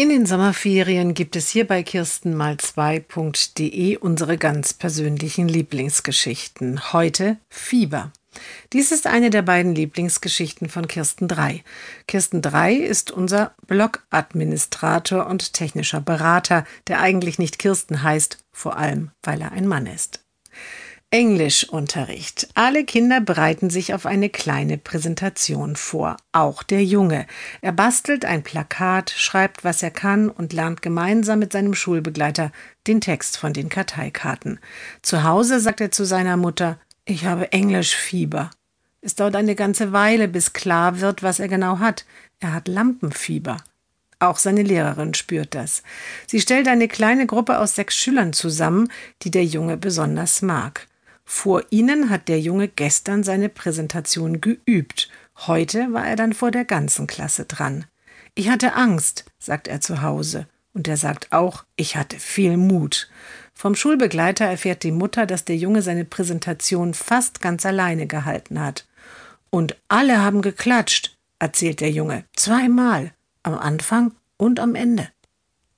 In den Sommerferien gibt es hier bei kirstenmal2.de unsere ganz persönlichen Lieblingsgeschichten. Heute Fieber. Dies ist eine der beiden Lieblingsgeschichten von Kirsten 3. Kirsten 3 ist unser Blog-Administrator und technischer Berater, der eigentlich nicht Kirsten heißt, vor allem weil er ein Mann ist. Englischunterricht. Alle Kinder bereiten sich auf eine kleine Präsentation vor, auch der Junge. Er bastelt ein Plakat, schreibt, was er kann und lernt gemeinsam mit seinem Schulbegleiter den Text von den Karteikarten. Zu Hause sagt er zu seiner Mutter, ich habe Englischfieber. Es dauert eine ganze Weile, bis klar wird, was er genau hat. Er hat Lampenfieber. Auch seine Lehrerin spürt das. Sie stellt eine kleine Gruppe aus sechs Schülern zusammen, die der Junge besonders mag. Vor ihnen hat der Junge gestern seine Präsentation geübt. Heute war er dann vor der ganzen Klasse dran. Ich hatte Angst, sagt er zu Hause. Und er sagt auch, ich hatte viel Mut. Vom Schulbegleiter erfährt die Mutter, dass der Junge seine Präsentation fast ganz alleine gehalten hat. Und alle haben geklatscht, erzählt der Junge, zweimal, am Anfang und am Ende.